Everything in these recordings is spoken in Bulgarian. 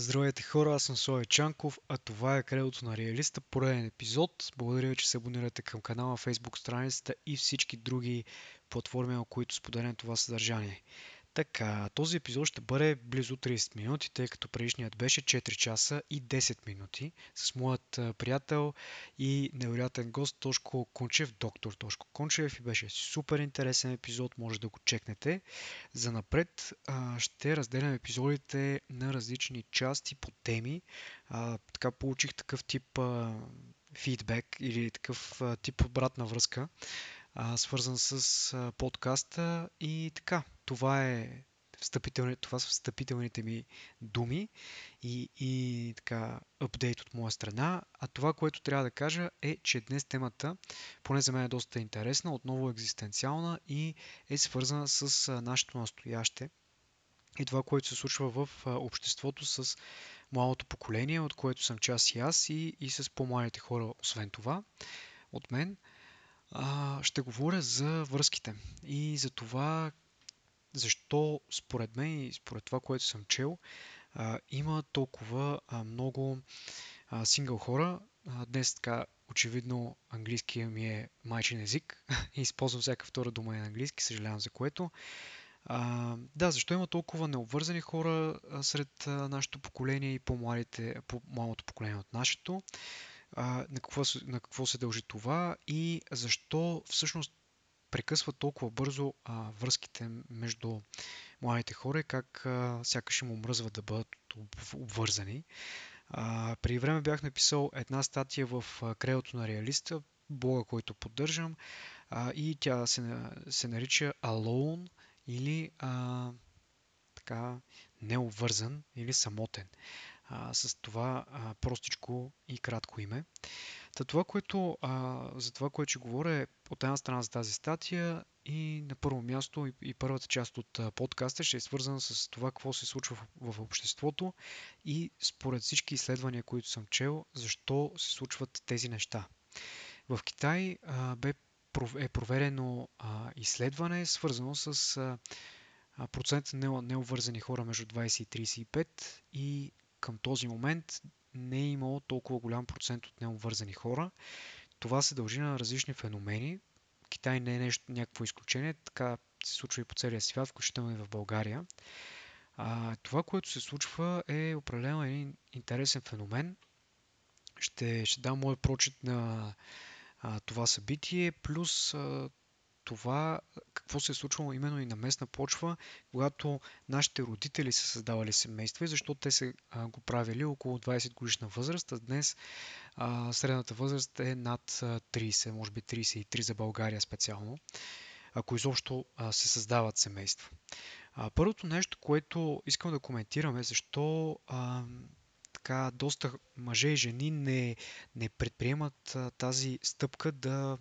Здравейте хора, аз съм Слави Чанков, а това е Кредото на Реалиста, пореден епизод. Благодаря ви, че се абонирате към канала, Facebook страницата и всички други платформи, на които споделям това съдържание. Така, този епизод ще бъде близо 30 минути, тъй като предишният беше 4 часа и 10 минути с моят приятел и невероятен гост Тошко Кончев, доктор Тошко Кончев и беше супер интересен епизод, може да го чекнете. За напред ще разделям епизодите на различни части по теми. така получих такъв тип фидбек или такъв тип обратна връзка свързан с подкаста и така това е това са встъпителните ми думи и, и така апдейт от моя страна. А това, което трябва да кажа е, че днес темата, поне за мен е доста интересна, отново екзистенциална и е свързана с нашето настояще и това, което се случва в обществото с младото поколение, от което съм част и аз и, и с по-младите хора, освен това, от мен. Ще говоря за връзките и за това защо според мен и според това, което съм чел, а, има толкова а, много а, сингъл хора. А, днес така очевидно английския ми е майчин език и използвам всяка втора дума на английски, съжалявам за което. А, да, защо има толкова необвързани хора а, сред а, нашето поколение и по-младите, по-малото поколение от нашето? А, на, какво, на какво се дължи това и защо всъщност прекъсва толкова бързо а, връзките между младите хора как а, сякаш им омръзва да бъдат обвързани. А, преди време бях написал една статия в Кредото на реалиста, блога, който поддържам, а, и тя се, се нарича Alone или а, така необвързан или самотен. А, с това а, простичко и кратко име. Та това, което, а, за това, което ще говоря е от една страна за тази статия и на първо място и, и първата част от а, подкаста ще е свързана с това какво се случва в, в обществото и според всички изследвания, които съм чел, защо се случват тези неща. В Китай а, бе, е проведено а, изследване, свързано с а, процент необвързани хора между 20 и 35 и към този момент не е имало толкова голям процент от необвързани хора. Това се дължи на различни феномени. Китай не е нещо, някакво изключение, така се случва и по целия свят, включително и в България. А, това, което се случва е определено един интересен феномен. Ще, ще дам моят прочит на а, това събитие, плюс а, това какво се е случвало именно и на местна почва, когато нашите родители са създавали семейства и защо те са го правили около 20 годишна възраст, а днес а, средната възраст е над 30, може би 33 за България специално, ако изобщо а, се създават семейства. А, първото нещо, което искам да коментирам е защо а, така доста мъже и жени не, не предприемат а, тази стъпка да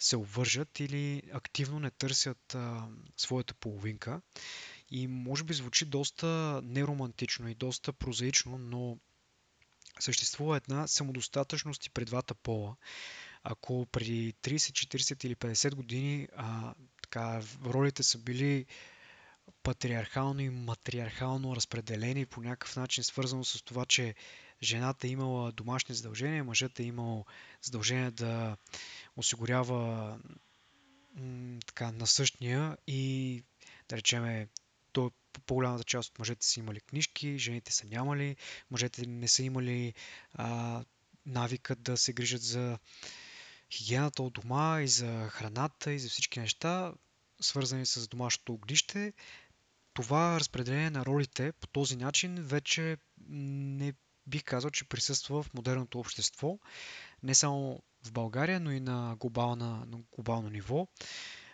се обвържат или активно не търсят а, своята половинка. И може би звучи доста неромантично и доста прозаично, но съществува една самодостатъчност и при двата пола. Ако преди 30, 40 или 50 години а, така, ролите са били патриархално и матриархално разпределени по някакъв начин, свързано с това, че жената е имала домашни задължения, мъжът е имал задължение да осигурява така насъщния и да речеме то по-голямата част от мъжете са имали книжки, жените са нямали, мъжете не са имали а, навика да се грижат за хигиената от дома и за храната и за всички неща, свързани с домашното огнище. Това разпределение на ролите по този начин вече не бих казал, че присъства в модерното общество, не само в България, но и на, глобална, на глобално ниво.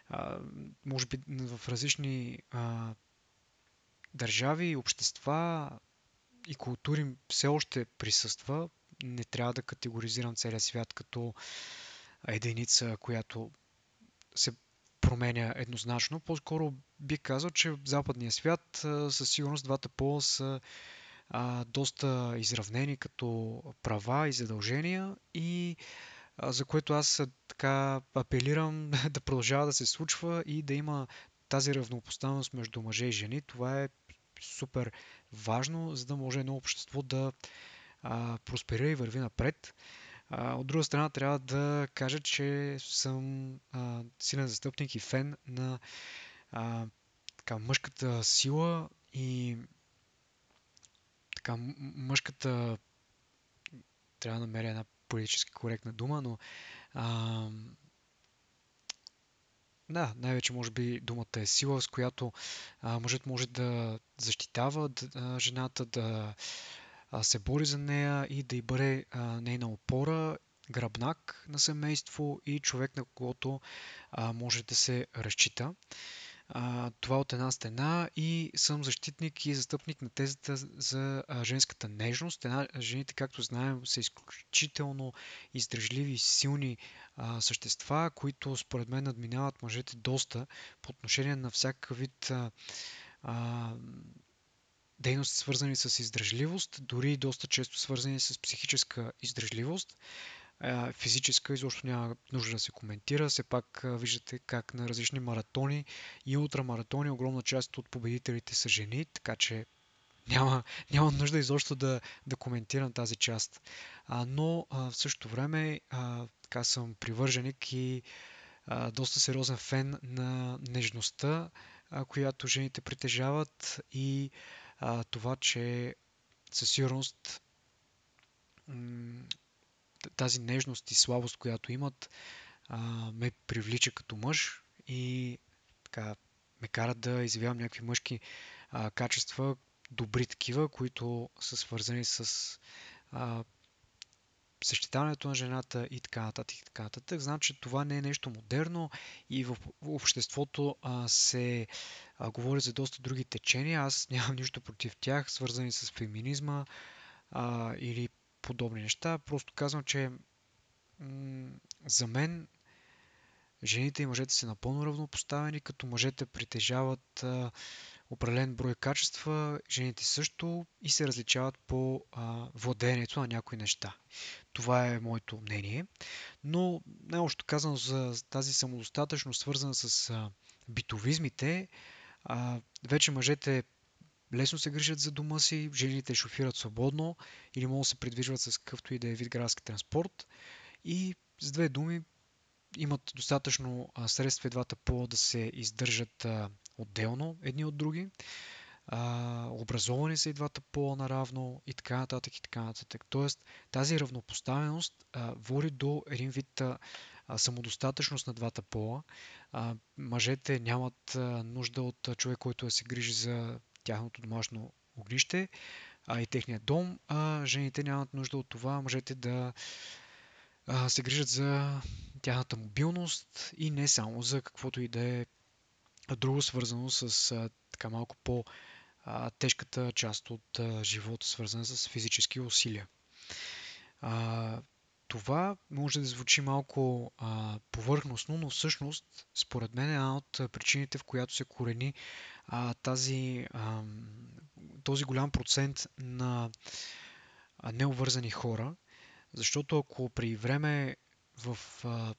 А, може би в различни а, държави, общества и култури все още присъства. Не трябва да категоризирам целия свят като единица, която се променя еднозначно. По-скоро бих казал, че в западния свят със сигурност двата пола са а, доста изравнени като права и задължения и а, за което аз така апелирам да продължава да се случва и да има тази равнопоставеност между мъже и жени. Това е супер важно, за да може едно общество да а, просперира и върви напред. А, от друга страна, трябва да кажа, че съм а, силен застъпник и фен на а, така, мъжката сила и така, мъжката трябва да намеря една политически коректна дума, но а, да, най-вече може би думата е сила, с която а, мъжът може да защитава да, жената, да а, се бори за нея и да й бъде нейна опора, гръбнак на семейство и човек, на когото може да се разчита. Това от една стена и съм защитник и застъпник на тезата за женската нежност. Една, жените, както знаем, са изключително издръжливи и силни а, същества, които според мен надминават мъжете доста по отношение на всякакъв вид а, а, дейности, свързани с издръжливост, дори доста често свързани с психическа издръжливост физическа, изобщо няма нужда да се коментира. Все пак виждате как на различни маратони и ултрамаратони огромна част от победителите са жени, така че няма, няма нужда изобщо да, да коментирам тази част. А, но а, в същото време а, така съм привърженик и а, доста сериозен фен на нежността, а, която жените притежават и а, това, че със сигурност тази нежност и слабост, която имат, а, ме привлича като мъж и така ме карат да изявявам някакви мъжки а, качества, добри такива, които са свързани с а, същитаването на жената и така нататък. И така нататък. Знам, че това не е нещо модерно и в обществото а, се а, говори за доста други течения. Аз нямам нищо против тях, свързани с феминизма а, или подобни неща. Просто казвам, че м- за мен жените и мъжете са напълно равнопоставени, като мъжете притежават а, определен брой качества, жените също и се различават по а, владеенето на някои неща. Това е моето мнение. Но най-общо казано за тази самодостатъчност, свързана с а, битовизмите, а, вече мъжете лесно се грижат за дома си, жените шофират свободно или могат да се придвижват с какъвто и да е вид градски транспорт и с две думи имат достатъчно средства и двата пола да се издържат отделно едни от други. образовани са и двата пола наравно и така нататък и така нататък. Тоест тази равнопоставеност води до един вид самодостатъчност на двата пола. мъжете нямат нужда от човек, който да се грижи за тяхното домашно огнище и техния дом, жените нямат нужда от това мъжете да се грижат за тяхната мобилност и не само за каквото и да е друго свързано с а, така малко по тежката част от а, живота, свързана с физически усилия. А, това може да звучи малко а, повърхностно, но всъщност, според мен, е една от причините, в която се корени а, тази, а, този голям процент на необвързани хора, защото ако при време в а,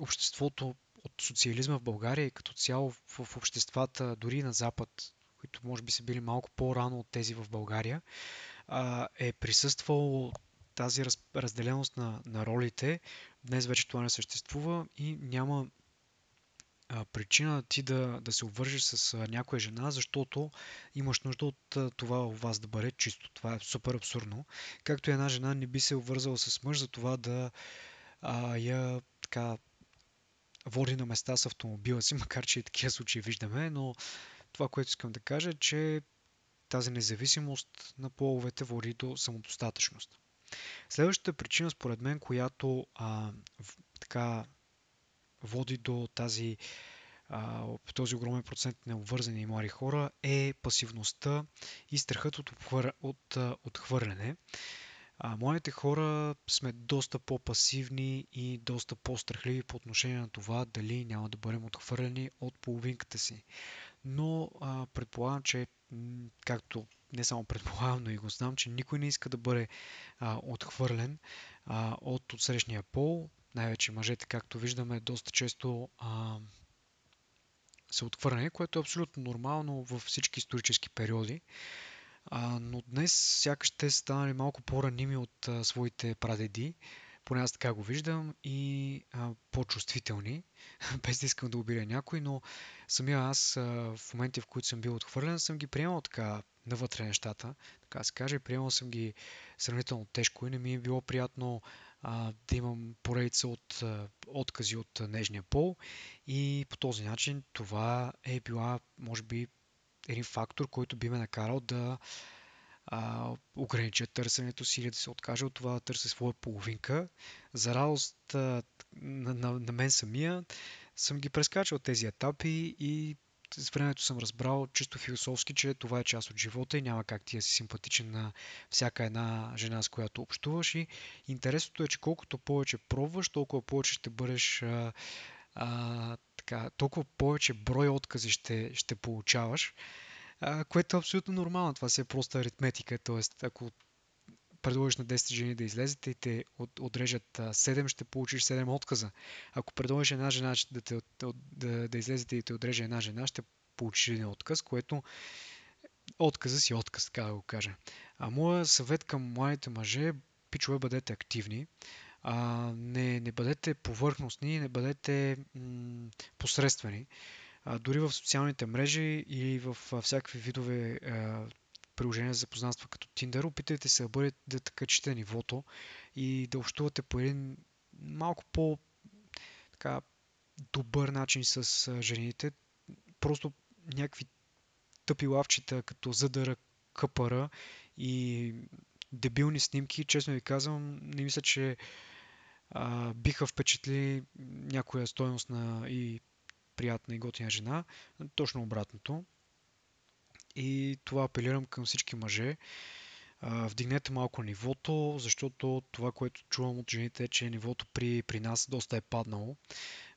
обществото от социализма в България и като цяло в, в обществата, дори на Запад, които може би са били малко по-рано от тези в България, а, е присъствало тази раз, разделеност на, на ролите. Днес вече това не съществува и няма а, причина ти да, да се обвържеш с а, някоя жена, защото имаш нужда от а, това у вас да бъде чисто. Това е супер абсурдно. Както една жена не би се обвързала с мъж за това да а, я така води на места с автомобила си, макар че и такива случаи виждаме, но това, което искам да кажа е, че тази независимост на половете води до самодостатъчност. Следващата причина, според мен, която а, в, така води до тази, а, този огромен процент на обвързани млади хора е пасивността и страхът от, отхвър... от отхвърляне. А, младите хора сме доста по-пасивни и доста по-страхливи по отношение на това дали няма да бъдем отхвърлени от половинката си. Но а, предполагам, че както не само предполагам, но и го знам, че никой не иска да бъде а, отхвърлен а, от отсрещния пол. Най-вече мъжете, както виждаме, доста често а, са отхвърлени, което е абсолютно нормално във всички исторически периоди. А, но днес сякаш те са станали малко по-раними от а, своите прадеди, поне аз така го виждам, и а, по-чувствителни, без да искам да обидя някой, но самия аз а, в моменти, в които съм бил отхвърлен, съм ги приемал така навътре нещата, така се каже, приемал съм ги сравнително тежко и не ми е било приятно а, да имам поредица от а, откази от нежния пол. И по този начин това е била, може би, един фактор, който би ме накарал да а, огранича търсенето си или да се откаже от това да търся своя половинка. За радост а, на, на, на мен самия съм ги прескачал тези етапи и с времето съм разбрал чисто философски, че това е част от живота и няма как ти да си симпатичен на всяка една жена, с която общуваш. И интересното е, че колкото повече пробваш, толкова повече ще бъдеш а, а, така, толкова повече брой откази ще, ще получаваш, а, което е абсолютно нормално. Това си е просто аритметика. Тоест, ако предложиш на 10 жени да излезете и те от, отрежат 7, ще получиш 7 отказа. Ако предложиш една жена да, те, да, да излезете и те отреже една жена, ще получиш един отказ, което отказа си отказ, така да го кажа. А моя съвет към младите мъже, пичове, бъдете активни. А, не, не бъдете повърхностни, не бъдете м- посредствени. А, дори в социалните мрежи или в всякакви видове а, приложения за запознанства като Tinder, опитайте се да бъдете да качите нивото и да общувате по един малко по така, добър начин с жените. Просто някакви тъпи лавчета, като задъра къпара и дебилни снимки, честно ви казвам, не мисля, че а, биха впечатли някоя стойност на и приятна и готина жена. Точно обратното. И това апелирам към всички мъже. А, вдигнете малко нивото, защото това, което чувам от жените е, че нивото при, при нас доста е паднало.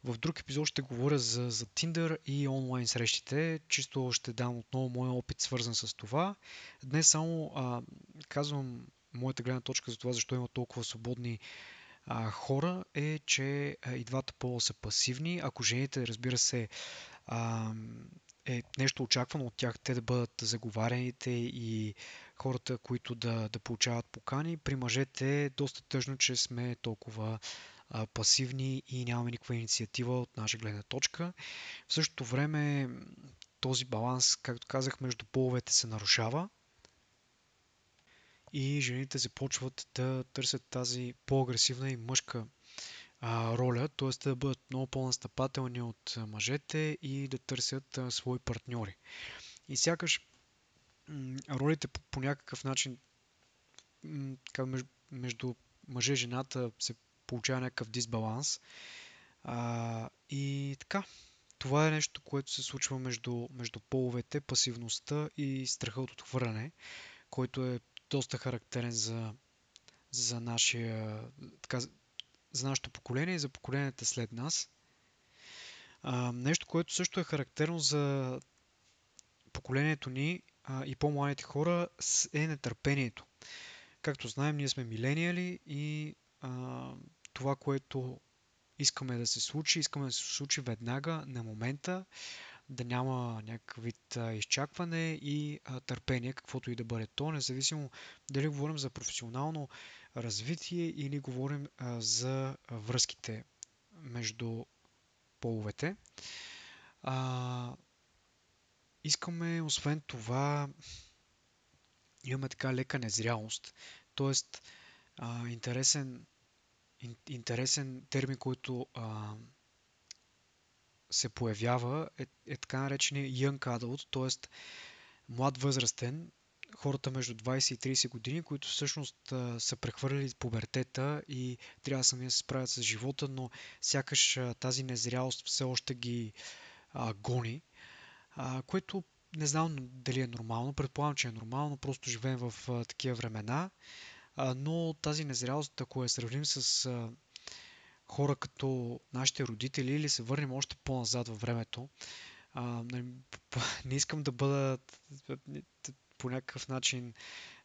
В друг епизод ще говоря за, за Tinder и онлайн срещите. Чисто ще дам отново моя опит свързан с това. Днес само а, казвам моята гледна точка за това, защо има толкова свободни а, хора е, че и двата пола са пасивни. Ако жените, разбира се, а, е нещо очаквано от тях, те да бъдат заговарените и хората, които да, да получават покани. При мъжете е доста тъжно, че сме толкова а, пасивни и нямаме никаква инициатива от наша гледна точка. В същото време този баланс, както казах, между половете се нарушава и жените започват да търсят тази по-агресивна и мъжка а, роля, т.е. да бъдат много по-настъпателни от мъжете и да търсят а, свои партньори. И сякаш м- ролите по, по някакъв начин м- между, между мъже и жената се получава някакъв дисбаланс. А, и така, това е нещо, което се случва между, между половете, пасивността и страха от отхвърляне, който е доста характерен за, за нашия, така, за нашето поколение и за поколенията след нас. А, нещо, което също е характерно за поколението ни а, и по-младите хора е нетърпението. Както знаем, ние сме милениали и а, това, което искаме да се случи, искаме да се случи веднага, на момента, да няма някакъв вид изчакване и търпение, каквото и да бъде то, независимо дали говорим за професионално развитие или говорим за връзките между половете. А, искаме, освен това, имаме така лека незрялост, т.е. интересен, ин, интересен термин, който а, се появява е, е така наречения young adult, т.е. млад възрастен, хората между 20 и 30 години, които всъщност са прехвърляли пубертета и трябва сами да се справят с живота, но сякаш тази незрялост все още ги а, гони, а, което не знам дали е нормално, предполагам, че е нормално, просто живеем в а, такива времена, а, но тази незрялост, ако я сравним с а, хора като нашите родители или се върнем още по-назад във времето, а, нали, не искам да бъда по някакъв начин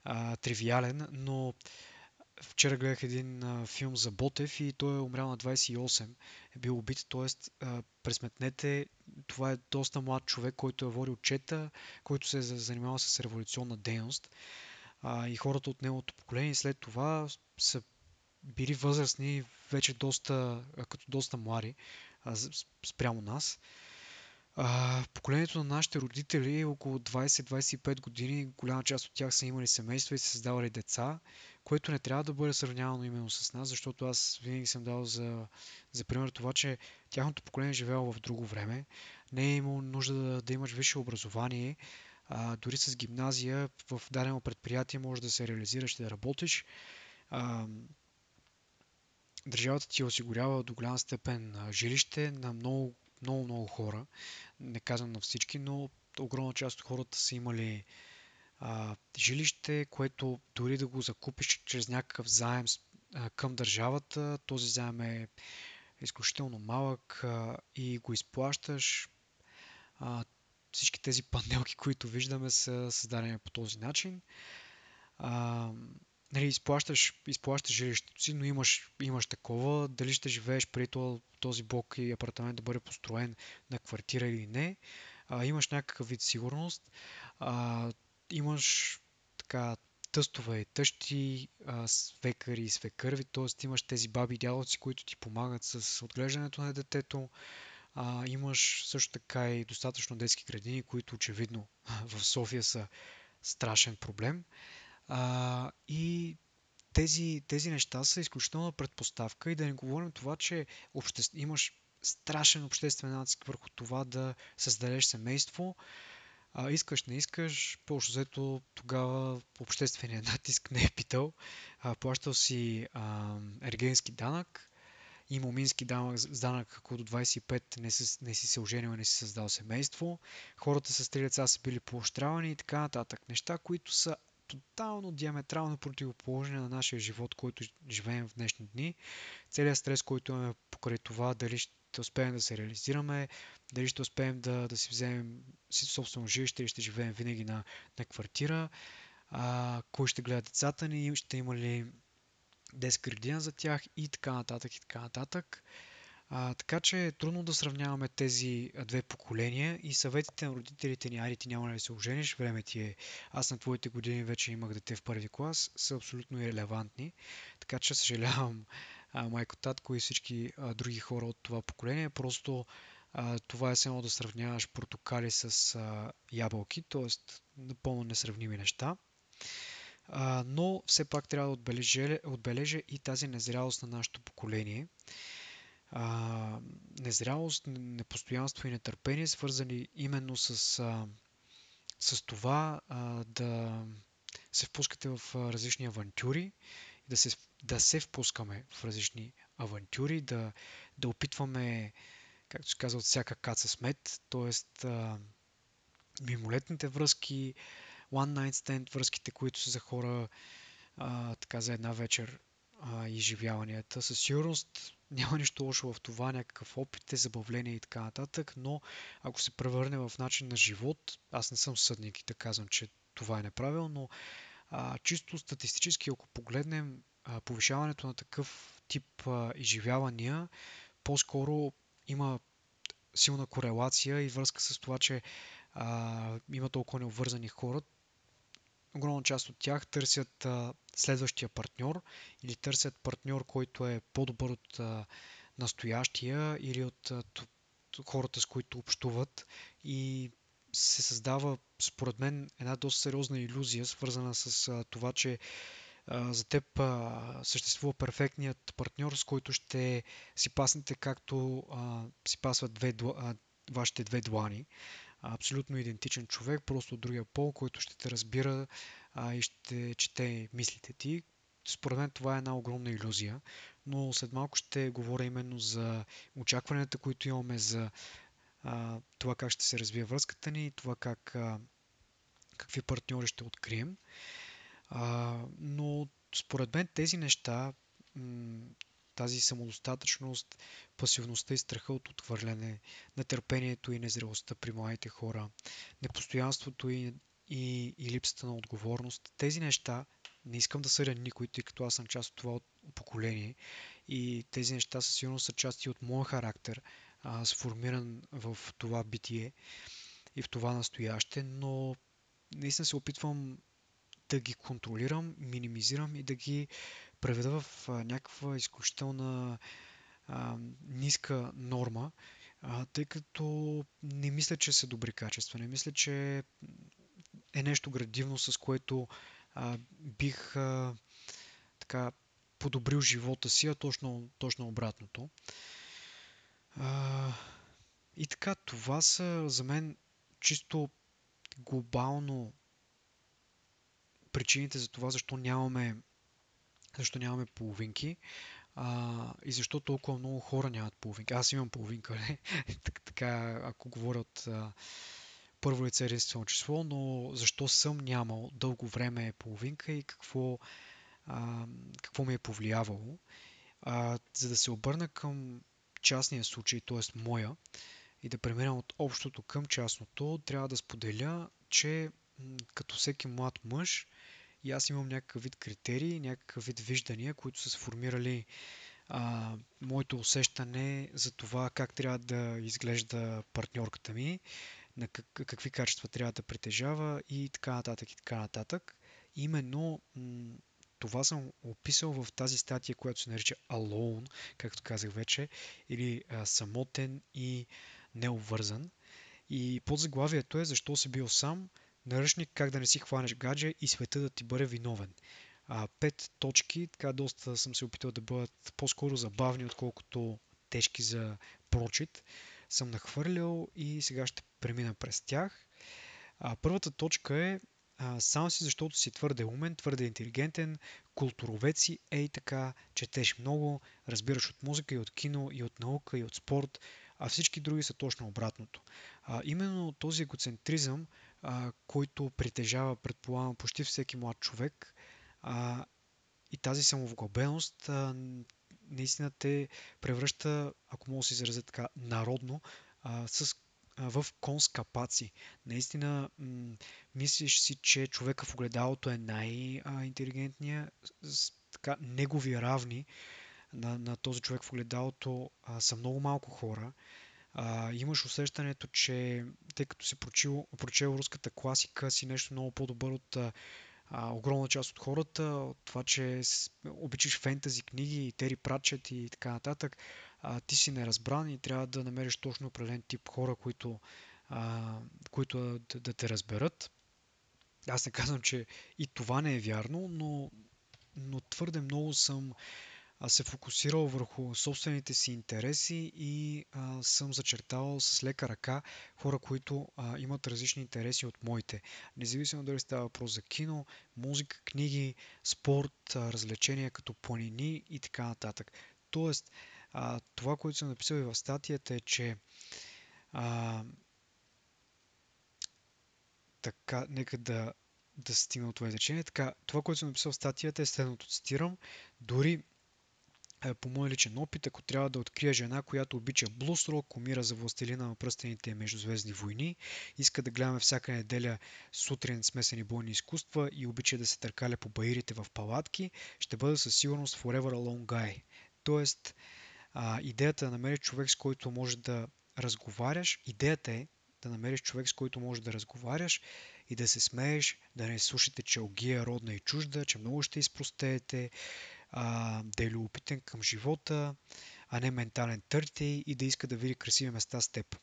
а, тривиален, но вчера гледах един а, филм за Ботев и той е умрял на 28. Е бил убит, т.е. пресметнете, това е доста млад човек, който е водил чета, който се е занимавал с революционна дейност. А, и хората от неговото поколение след това са били възрастни вече доста, като доста млади спрямо нас. А, поколението на нашите родители около 20-25 години, голяма част от тях са имали семейства и са създавали деца, което не трябва да бъде сравнявано именно с нас, защото аз винаги съм дал за, за пример това, че тяхното поколение е живело в друго време. Не е имало нужда да, да имаш висше образование, а, дори с гимназия в дадено предприятие може да се реализираш и да работиш. А, държавата ти осигурява до голяма степен жилище на много, много, много хора. Не казвам на всички, но огромна част от хората са имали а, жилище, което дори да го закупиш чрез някакъв заем а, към държавата, този заем е изключително малък а, и го изплащаш. А, всички тези панелки, които виждаме, са създадени по този начин. А, нали, изплащаш, изплащаш жилището си, но имаш, имаш такова. Дали ще живееш при този блок и апартамент да бъде построен на квартира или не. А, имаш някакъв вид сигурност. А, имаш така тъстове тъщи, а, свекари и свекърви, т.е. имаш тези баби и дядовци, които ти помагат с отглеждането на детето. А, имаш също така и достатъчно детски градини, които очевидно в София са страшен проблем. А, и тези, тези неща са изключителна предпоставка и да не говорим това, че обще... имаш страшен обществен натиск върху това да създадеш семейство. А, искаш, не искаш, по взето тогава общественият натиск не е питал. А, плащал си а, ергенски данък, и момински данък, данък, ако до 25 не си, не си се оженил и не си създал семейство. Хората с три деца са били поощрявани и така нататък. Неща, които са тотално диаметрално противоположни на нашия живот, който живеем в днешни дни. Целият стрес, който имаме покрай това, дали ще успеем да се реализираме, дали ще успеем да, да си вземем собствено жилище или ще живеем винаги на, на квартира, а, кой ще гледа децата ни, ще има ли детска за тях и така нататък и така нататък. А, така че е трудно да сравняваме тези две поколения и съветите на родителите ни, ари ти няма да се ожениш, време ти е, аз на твоите години вече имах дете в първи клас, са абсолютно ирелевантни. Така че съжалявам а, майко, татко и всички а, други хора от това поколение. Просто а, това е само да сравняваш портокали с а, ябълки, т.е. напълно несравними неща. А, но все пак трябва да отбележа, отбележа и тази незрялост на нашето поколение – а, незрялост, непостоянство и нетърпение, свързани именно с, а, с това а, да се впускате в различни авантюри, да се, да се впускаме в различни авантюри, да, да опитваме, както се казва, от всяка каца смет, т.е. мимолетните връзки, one night stand връзките, които са за хора а, така за една вечер а, изживяванията. Със сигурност няма нищо лошо в това, някакъв опит, е забавление и така нататък, но ако се превърне в начин на живот, аз не съм съдник и да казвам, че това е неправилно, а, чисто статистически, ако погледнем а, повишаването на такъв тип а, изживявания, по-скоро има силна корелация и връзка с това, че а, има толкова необвързани хора, огромна част от тях търсят а, следващия партньор или търсят партньор, който е по-добър от а, настоящия или от а, хората, с които общуват. И се създава, според мен, една доста сериозна иллюзия, свързана с а, това, че а, за теб а, съществува перфектният партньор, с който ще си паснете както а, си пасват две, а, вашите две длани абсолютно идентичен човек, просто от другия пол, който ще те разбира а, и ще чете мислите ти. Според мен това е една огромна иллюзия, но след малко ще говоря именно за очакванията, които имаме за а, това как ще се развие връзката ни, това как, а, какви партньори ще открием. А, но според мен тези неща, тази самодостатъчност, пасивността и страха от отхвърляне, нетърпението и незрелостта при младите хора, непостоянството и, и, и липсата на отговорност. Тези неща Не искам да съдя никой, тъй като аз съм част от това поколение и тези неща със сигурност са части от моя характер, а, сформиран в това битие и в това настояще, но наистина се опитвам да ги контролирам, минимизирам и да ги преведа в някаква изключителна а, ниска норма, а, тъй като не мисля, че са добри качества. Не мисля, че е нещо градивно, с което а, бих а, така подобрил живота си, а точно, точно обратното. А, и така, това са за мен чисто глобално причините за това, защо нямаме, защо нямаме половинки а, и защо толкова много хора нямат половинки. Аз имам половинка, не? така, ако говоря от а, първо лице единствено число, но защо съм нямал дълго време половинка и какво, а, какво ми е повлиявало. А, за да се обърна към частния случай, т.е. моя, и да премина от общото към частното, трябва да споделя, че като всеки млад мъж, и аз имам някакъв вид критерии, някакъв вид виждания, които са сформирали а, моето усещане за това как трябва да изглежда партньорката ми, на как, какви качества трябва да притежава и така нататък и така нататък. Именно м- това съм описал в тази статия, която се нарича Alone, както казах вече, или а, самотен и необвързан. И подзаглавието е Защо си бил сам, наръчник как да не си хванеш гадже и света да ти бъде виновен. А, пет точки, така доста съм се опитал да бъдат по-скоро забавни, отколкото тежки за прочит. Съм нахвърлял и сега ще премина през тях. А, първата точка е а, само си защото си твърде умен, твърде интелигентен, културовец си, ей така, четеш много, разбираш от музика и от кино, и от наука, и от спорт, а всички други са точно обратното. А, именно този егоцентризъм, а, който притежава, предполагам, почти всеки млад човек, а, и тази самовглъбеност а, наистина те превръща, ако мога да се изразя така, народно, а, с в конска паци. Наистина, м- мислиш си, че човека в огледалото е най-интелигентният, така, негови равни на, на този човек в огледалото а, са много малко хора. А, имаш усещането, че тъй като си прочил, прочел руската класика, си нещо много по-добър от а, огромна част от хората, от това, че обичаш фентази книги и Тери Пратчет и така нататък, а, ти си неразбран и трябва да намериш точно определен тип хора, които, а, които да, да те разберат. Аз не казвам, че и това не е вярно, но, но твърде много съм а, се фокусирал върху собствените си интереси и а, съм зачертавал с лека ръка хора, които а, имат различни интереси от моите. Независимо дали става въпрос за кино, музика, книги, спорт, а, развлечения като планини и така нататък. Тоест, а, това, което съм написал и в статията е, че а, така, нека да, да стигна от това изречение. Така, това, което съм написал в статията е следното, цитирам, дори по мой личен опит, ако трябва да открия жена, която обича блус рок, умира за властелина на пръстените междузвездни войни, иска да гледаме всяка неделя сутрин смесени бойни изкуства и обича да се търкаля по баирите в палатки, ще бъда със сигурност Forever Alone Guy. Тоест, а, идеята да намериш човек, с който може да разговаряш, идеята е да намериш човек, с който може да разговаряш и да се смееш, да не слушате, че огия родна и чужда, че много ще изпростеете, а, да е любопитен към живота, а не ментален търтей и да иска да види красиви места с теб.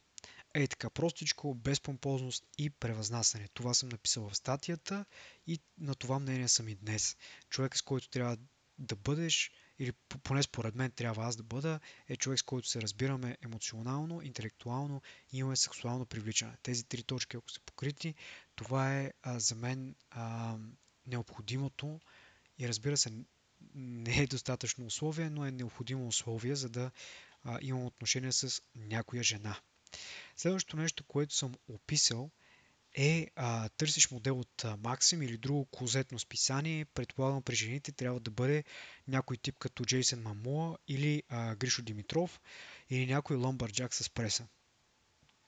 Ей така, простичко, без помпозност и превъзнасяне. Това съм написал в статията и на това мнение съм и днес. Човек, с който трябва да бъдеш, или поне според мен трябва аз да бъда, е човек, с който се разбираме емоционално, интелектуално и имаме сексуално привличане. Тези три точки, ако са покрити, това е а, за мен а, необходимото и разбира се, не е достатъчно условие, но е необходимо условие, за да а, имам отношение с някоя жена. Следващото нещо, което съм описал, е а, търсиш модел от а, Максим или друго клозетно списание. Предполагам при жените трябва да бъде някой тип като Джейсън Мамуа или а, Гришо Димитров или някой ломбарджак с преса.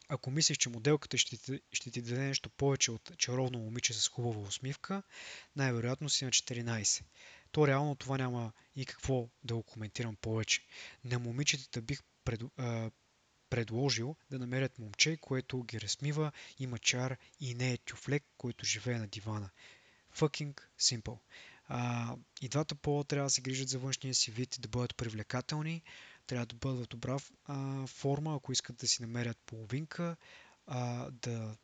Ако мислиш, че моделката ще ще ти даде нещо повече от чаровно момиче с хубава усмивка, най-вероятно си на 14. То реално това няма и какво да го коментирам повече. На момичетата бих пред, а, предложил да намерят момче, което ги размива, има чар и не е тюфлек, който живее на дивана. Fucking simple. А, и двата пола трябва да се грижат за външния си вид, да бъдат привлекателни, трябва да бъдат в добра а, форма, ако искат да си намерят половинка, а, да,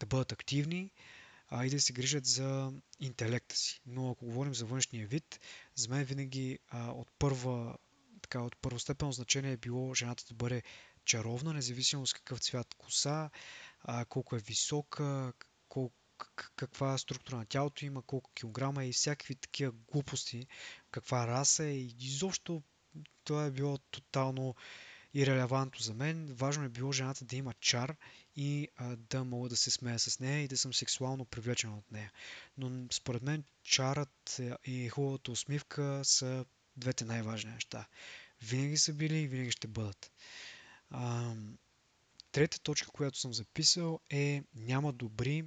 да бъдат активни а, и да се грижат за интелекта си. Но ако говорим за външния вид, за мен винаги а, от първа така, от първостепенно значение е било жената да бъде чаровна, независимо с какъв цвят коса, а, колко е висока, колко каква структура на тялото има, колко килограма и всякакви такива глупости, каква раса е и изобщо това е било тотално ирелевантно за мен. Важно е било жената да има чар и а, да мога да се смея с нея и да съм сексуално привлечен от нея. Но според мен чарът и хубавата усмивка са двете най-важни неща. Винаги са били и винаги ще бъдат. А, трета точка, която съм записал е няма добри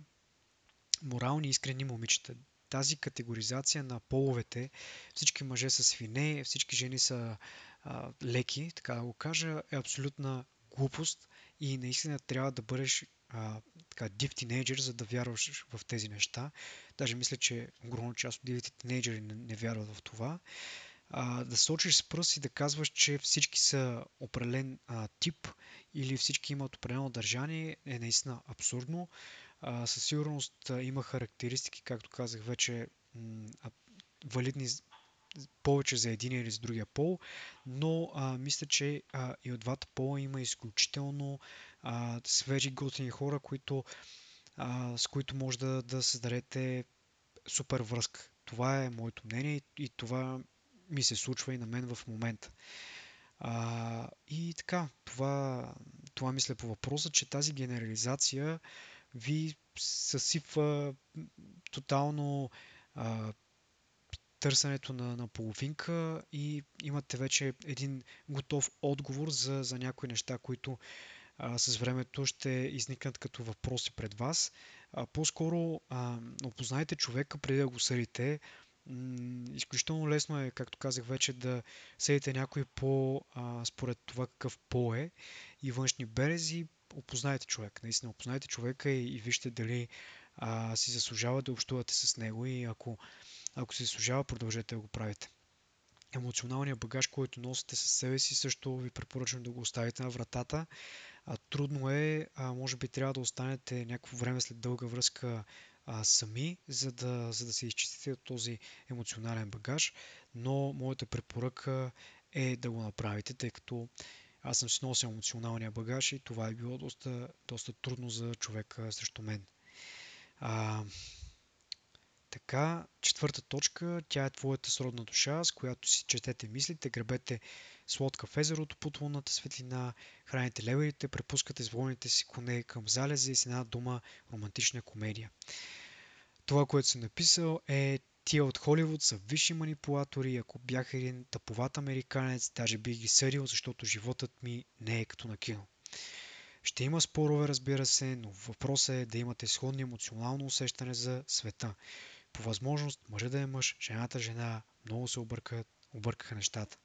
морални искрени момичета. Тази категоризация на половете, всички мъже са свине, всички жени са а, леки, така да го кажа, е абсолютна глупост и наистина трябва да бъдеш а, така, див тинейджър, за да вярваш в тези неща. Даже мисля, че огромна част от дивите тинейджери не, не вярват в това. А, да сочиш с пръст и да казваш, че всички са определен а, тип или всички имат определено държание е наистина абсурдно. А, със сигурност а, има характеристики, както казах вече, м- валидни повече за един или за другия пол, но а, мисля, че а, и от двата пола има изключително а, свежи, готини хора, които, а, с които може да, да създадете супер връзка. Това е моето мнение и, и това ми се случва и на мен в момента. А, и така, това, това мисля по въпроса, че тази генерализация ви съсипва тотално а, търсенето на, на половинка и имате вече един готов отговор за, за някои неща, които а, с времето ще изникнат като въпроси пред вас. А, по-скоро а, опознайте човека преди да го съдите. изключително лесно е, както казах вече, да съдите някой по а, според това какъв пол е и външни берези. Опознайте човек. Наистина опознайте човека и, и вижте дали а, си заслужава да общувате с него и ако ако се служава, продължете да го правите. Емоционалният багаж, който носите със себе си, също ви препоръчвам да го оставите на вратата. А, трудно е, а, може би трябва да останете някакво време след дълга връзка а, сами, за да, за да се изчистите от този емоционален багаж, но моята препоръка е да го направите, тъй като аз съм си носил емоционалния багаж и това е било доста, доста трудно за човека срещу мен. А, така, четвърта точка, тя е твоята сродна душа, с която си четете мислите, гребете с лодка в езерото под лунната светлина, храните леверите, препускате с си коне към залеза и с една дума романтична комедия. Това, което съм написал е Тия от Холивуд са висши манипулатори. Ако бях един тъповат американец, даже бих ги съдил, защото животът ми не е като на кино. Ще има спорове, разбира се, но въпросът е да имате сходни емоционално усещане за света. По възможност, мъжа да е мъж, жената жена, много се объркат, объркаха нещата.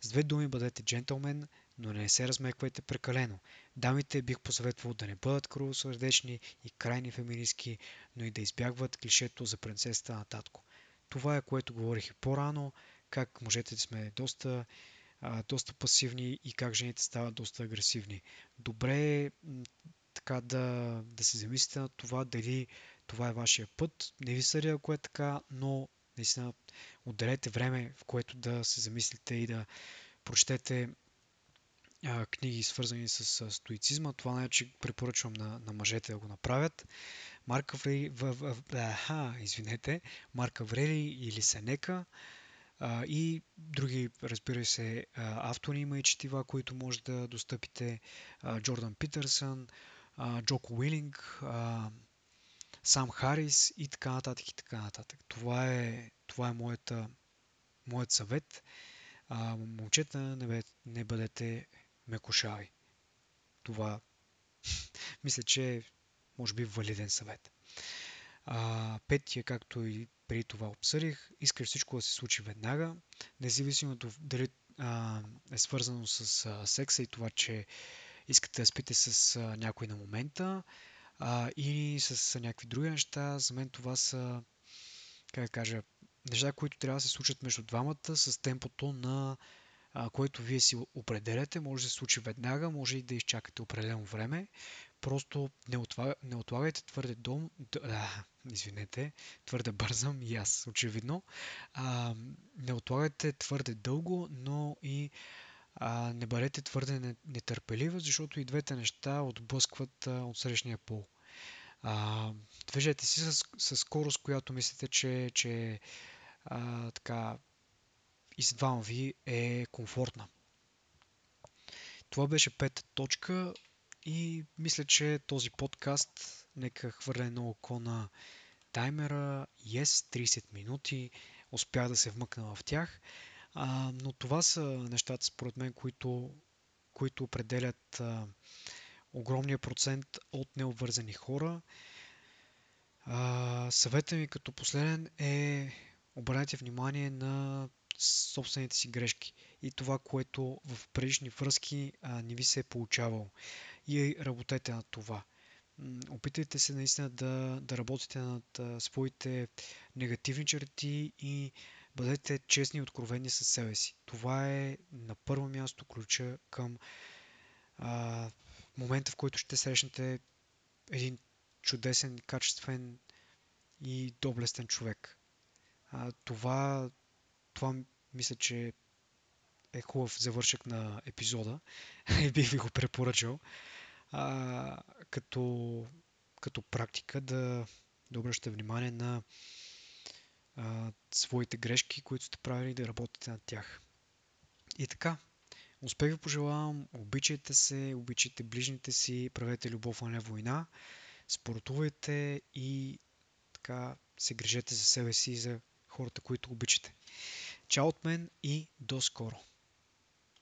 С две думи бъдете джентълмен, но не се размеквайте прекалено. Дамите бих посъветвал да не бъдат кръвосърдечни и крайни феминистки, но и да избягват клишето за принцесата на татко. Това е което говорих и по-рано, как мъжете сме доста, а, доста пасивни и как жените стават доста агресивни. Добре е така да, да се замислите на това дали това е вашия път. Не ви съдя, ако е така, но наистина отделете време, в което да се замислите и да прочетете а, книги, свързани с а, стоицизма. Това най-че препоръчвам на, на мъжете да го направят. Марк Аврели, в, в, аха, извинете, Марк Аврели или Сенека а, и други, разбира се, автори има и четива, които може да достъпите. А, Джордан Питърсън, а, Джоко Уилинг, а, Сам Харис и така нататък и така нататък. Това е, това е моята, моят съвет. А, момчета, не, бе, не бъдете мекошави. Това Мисля, че е, може би, валиден съвет. А, петия, както и преди това обсъдих, искаш всичко да се случи веднага, независимо дали а, е свързано с а, секса и това, че искате да спите с а, някой на момента а, или с някакви други неща. За мен това са, как да кажа, неща, които трябва да се случат между двамата с темпото на а, което вие си определяте. Може да се случи веднага, може и да изчакате определено време. Просто не, отлага, не отлагайте твърде дом... Да, извинете, твърде бързам и аз, очевидно. А, не отлагайте твърде дълго, но и а, не бъдете твърде нетърпеливи, защото и двете неща отблъскват от срещния пол. А, движете си с, с скорост, която мислите, че, че а, така и с двама ви е комфортна. Това беше пета точка и мисля, че този подкаст нека хвърля едно око на таймера. Yes, 30 минути. Успях да се вмъкна в тях. А, но това са нещата, според мен, които, които определят а, огромния процент от необвързани хора. А, съветът ми като последен е обърнете внимание на собствените си грешки и това, което в предишни връзки а, не ви се е получавало. И работете над това. Опитайте се наистина да, да работите над а, своите негативни черти и бъдете честни и откровени със себе си. Това е на първо място ключа към а, момента, в който ще срещнете един чудесен, качествен и доблестен човек. А, това, това мисля, че е хубав завършък на епизода и бих ви го препоръчал а, като, като практика да, да обръщате внимание на а, своите грешки, които сте правили, да работите над тях. И така, успех ви пожелавам, обичайте се, обичайте ближните си, правете любов, а не война, спортувайте и така се грижете за себе си и за хората, които обичате. Чао от мен и до скоро!